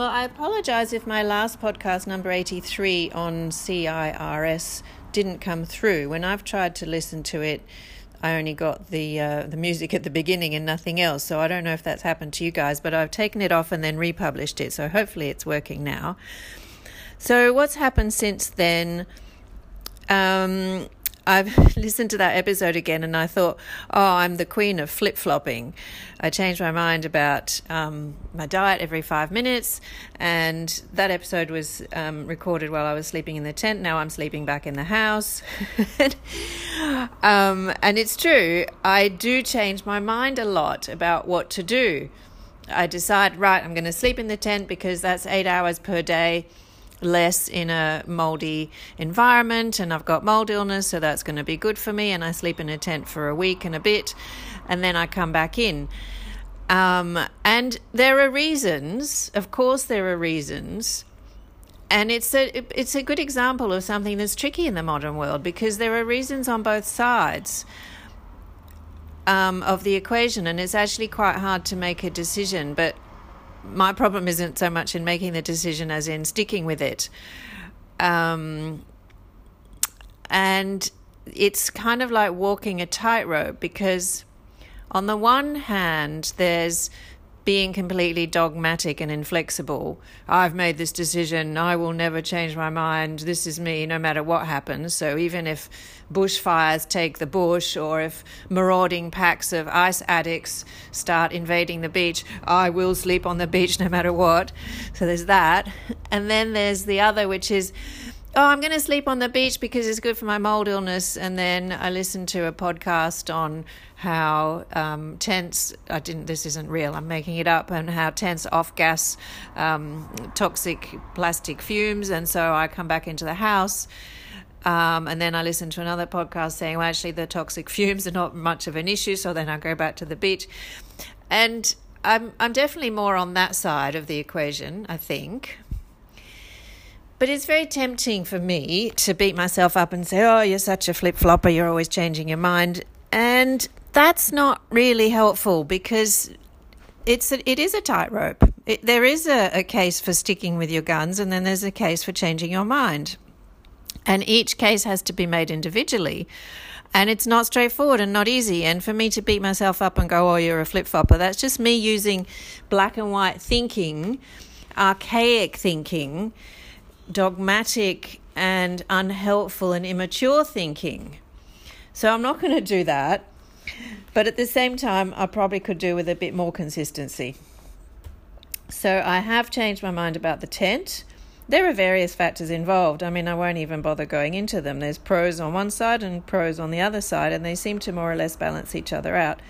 Well, I apologize if my last podcast, number 83 on CIRS, didn't come through. When I've tried to listen to it, I only got the uh, the music at the beginning and nothing else. So I don't know if that's happened to you guys, but I've taken it off and then republished it. So hopefully it's working now. So what's happened since then? Um, I've listened to that episode again and I thought, oh, I'm the queen of flip flopping. I changed my mind about um, my diet every five minutes, and that episode was um, recorded while I was sleeping in the tent. Now I'm sleeping back in the house. um, and it's true, I do change my mind a lot about what to do. I decide, right, I'm going to sleep in the tent because that's eight hours per day less in a moldy environment and I've got mold illness, so that's going to be good for me. And I sleep in a tent for a week and a bit, and then I come back in. Um, and there are reasons, of course, there are reasons. And it's a it's a good example of something that's tricky in the modern world because there are reasons on both sides um, of the equation, and it's actually quite hard to make a decision. But my problem isn't so much in making the decision as in sticking with it. Um, and it's kind of like walking a tightrope because, on the one hand, there's being completely dogmatic and inflexible. I've made this decision. I will never change my mind. This is me, no matter what happens. So even if bushfires take the bush, or if marauding packs of ice addicts start invading the beach, I will sleep on the beach no matter what. So there's that. And then there's the other, which is oh, I'm going to sleep on the beach because it's good for my mold illness. And then I listened to a podcast on how um, tents, I didn't, this isn't real, I'm making it up, and how tents off gas um, toxic plastic fumes. And so I come back into the house. Um, and then I listened to another podcast saying, well, actually, the toxic fumes are not much of an issue. So then I go back to the beach. And I'm, I'm definitely more on that side of the equation, I think. But it's very tempting for me to beat myself up and say, oh, you're such a flip flopper, you're always changing your mind. And that's not really helpful because it's a, it is a tightrope. There is a, a case for sticking with your guns, and then there's a case for changing your mind. And each case has to be made individually. And it's not straightforward and not easy. And for me to beat myself up and go, oh, you're a flip flopper, that's just me using black and white thinking, archaic thinking dogmatic and unhelpful and immature thinking. So I'm not going to do that. But at the same time, I probably could do with a bit more consistency. So I have changed my mind about the tent. There are various factors involved. I mean, I won't even bother going into them. There's pros on one side and pros on the other side, and they seem to more or less balance each other out.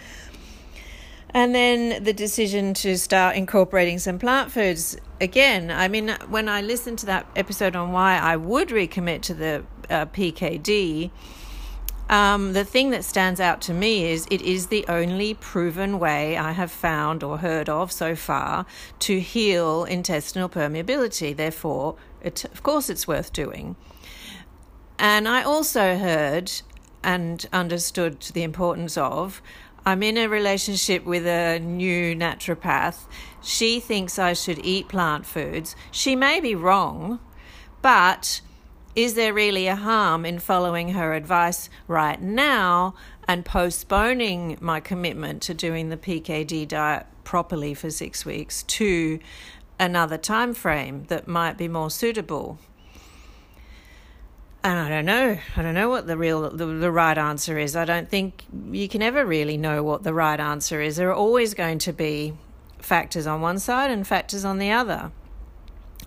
And then the decision to start incorporating some plant foods. Again, I mean, when I listened to that episode on why I would recommit to the uh, PKD, um, the thing that stands out to me is it is the only proven way I have found or heard of so far to heal intestinal permeability. Therefore, it, of course, it's worth doing. And I also heard and understood the importance of I'm in a relationship with a new naturopath. She thinks I should eat plant foods. She may be wrong, but is there really a harm in following her advice right now and postponing my commitment to doing the PKD diet properly for 6 weeks to another time frame that might be more suitable? And I don't know. I don't know what the real the, the right answer is. I don't think you can ever really know what the right answer is. There are always going to be factors on one side and factors on the other.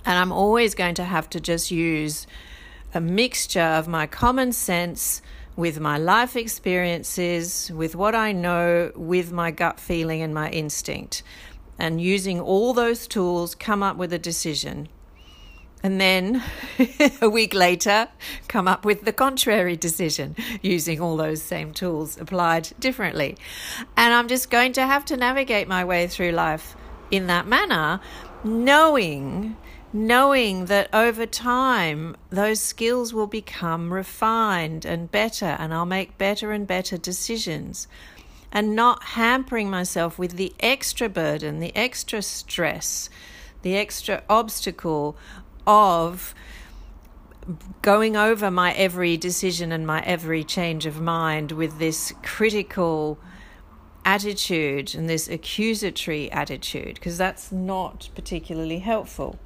And I'm always going to have to just use a mixture of my common sense with my life experiences, with what I know, with my gut feeling and my instinct. And using all those tools, come up with a decision and then a week later come up with the contrary decision using all those same tools applied differently. And I'm just going to have to navigate my way through life in that manner, knowing knowing that over time those skills will become refined and better and I'll make better and better decisions and not hampering myself with the extra burden, the extra stress the extra obstacle of going over my every decision and my every change of mind with this critical attitude and this accusatory attitude, because that's not particularly helpful.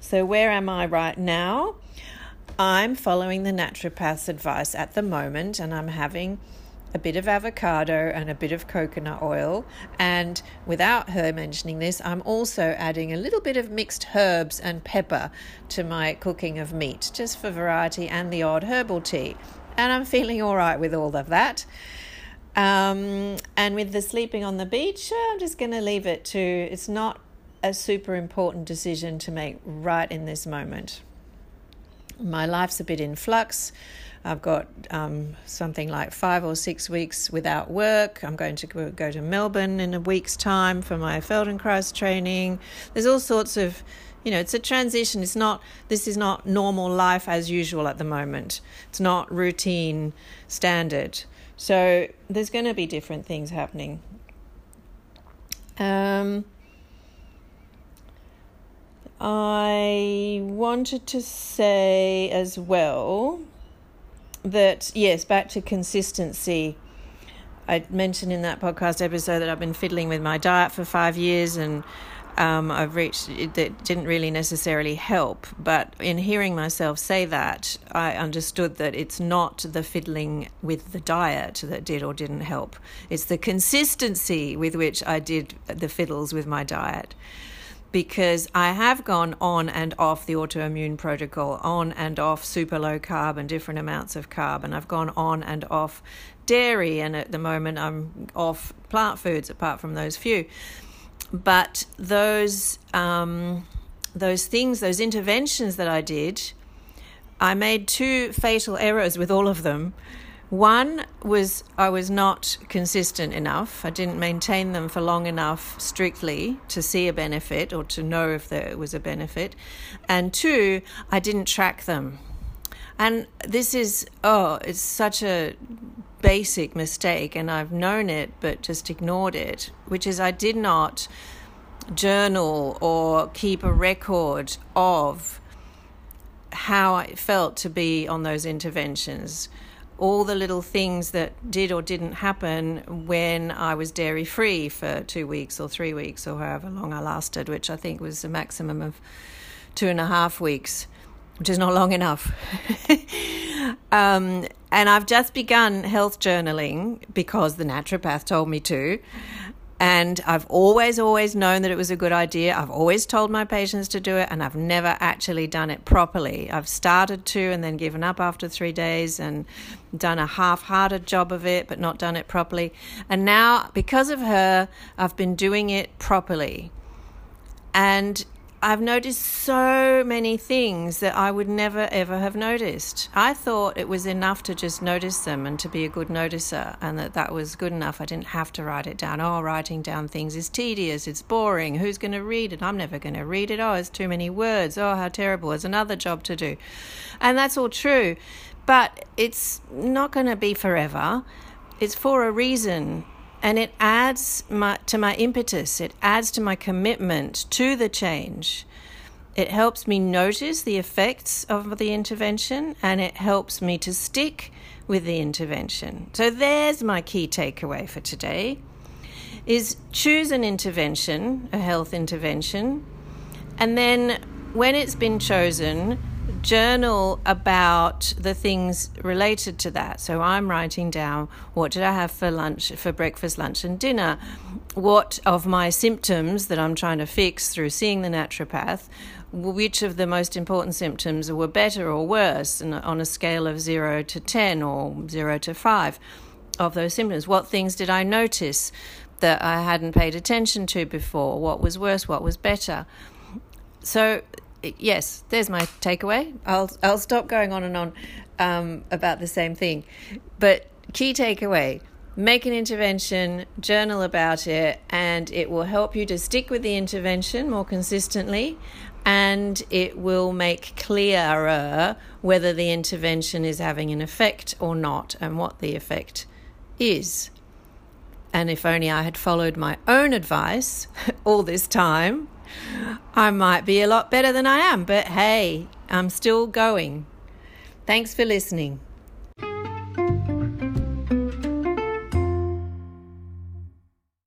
So, where am I right now? I'm following the naturopath's advice at the moment, and I'm having a bit of avocado and a bit of coconut oil. And without her mentioning this, I'm also adding a little bit of mixed herbs and pepper to my cooking of meat, just for variety and the odd herbal tea. And I'm feeling all right with all of that. Um, and with the sleeping on the beach, I'm just going to leave it to it's not a super important decision to make right in this moment. My life's a bit in flux. I've got um, something like five or six weeks without work. I'm going to go to Melbourne in a week's time for my Feldenkrais training. There's all sorts of, you know, it's a transition. It's not, this is not normal life as usual at the moment. It's not routine, standard. So there's going to be different things happening. Um, I wanted to say as well that yes, back to consistency. I mentioned in that podcast episode that I've been fiddling with my diet for five years and um, I've reached it that didn't really necessarily help. But in hearing myself say that, I understood that it's not the fiddling with the diet that did or didn't help. It's the consistency with which I did the fiddles with my diet because I have gone on and off the autoimmune protocol, on and off super low carb and different amounts of carb, and I've gone on and off dairy, and at the moment I'm off plant foods apart from those few. But those um, those things, those interventions that I did, I made two fatal errors with all of them. One was I was not consistent enough. I didn't maintain them for long enough strictly to see a benefit or to know if there was a benefit. And two, I didn't track them. And this is, oh, it's such a basic mistake, and I've known it but just ignored it, which is I did not journal or keep a record of how I felt to be on those interventions all the little things that did or didn't happen when I was dairy free for two weeks or three weeks or however long I lasted, which I think was a maximum of two and a half weeks, which is not long enough. um, and I've just begun health journaling because the naturopath told me to. And I've always, always known that it was a good idea. I've always told my patients to do it, and I've never actually done it properly. I've started to and then given up after three days and done a half hearted job of it, but not done it properly. And now, because of her, I've been doing it properly. And I've noticed so many things that I would never ever have noticed. I thought it was enough to just notice them and to be a good noticer, and that that was good enough. I didn't have to write it down. Oh, writing down things is tedious, it's boring. Who's going to read it? I'm never going to read it. Oh, it's too many words. Oh, how terrible. There's another job to do. And that's all true, but it's not going to be forever. It's for a reason and it adds my, to my impetus, it adds to my commitment to the change. It helps me notice the effects of the intervention and it helps me to stick with the intervention. So there's my key takeaway for today is choose an intervention, a health intervention, and then when it's been chosen, journal about the things related to that. So I'm writing down what did I have for lunch, for breakfast, lunch, and dinner. What of my symptoms that I'm trying to fix through seeing the naturopath, which of the most important symptoms were better or worse and on a scale of zero to 10 or zero to five of those symptoms? What things did I notice that I hadn't paid attention to before? What was worse? What was better? So yes, there's my takeaway. I'll I'll stop going on and on um, about the same thing, but key takeaway: make an intervention, journal about it, and it will help you to stick with the intervention more consistently. And it will make clearer whether the intervention is having an effect or not, and what the effect is. And if only I had followed my own advice all this time, I might be a lot better than I am, but hey, I'm still going. Thanks for listening.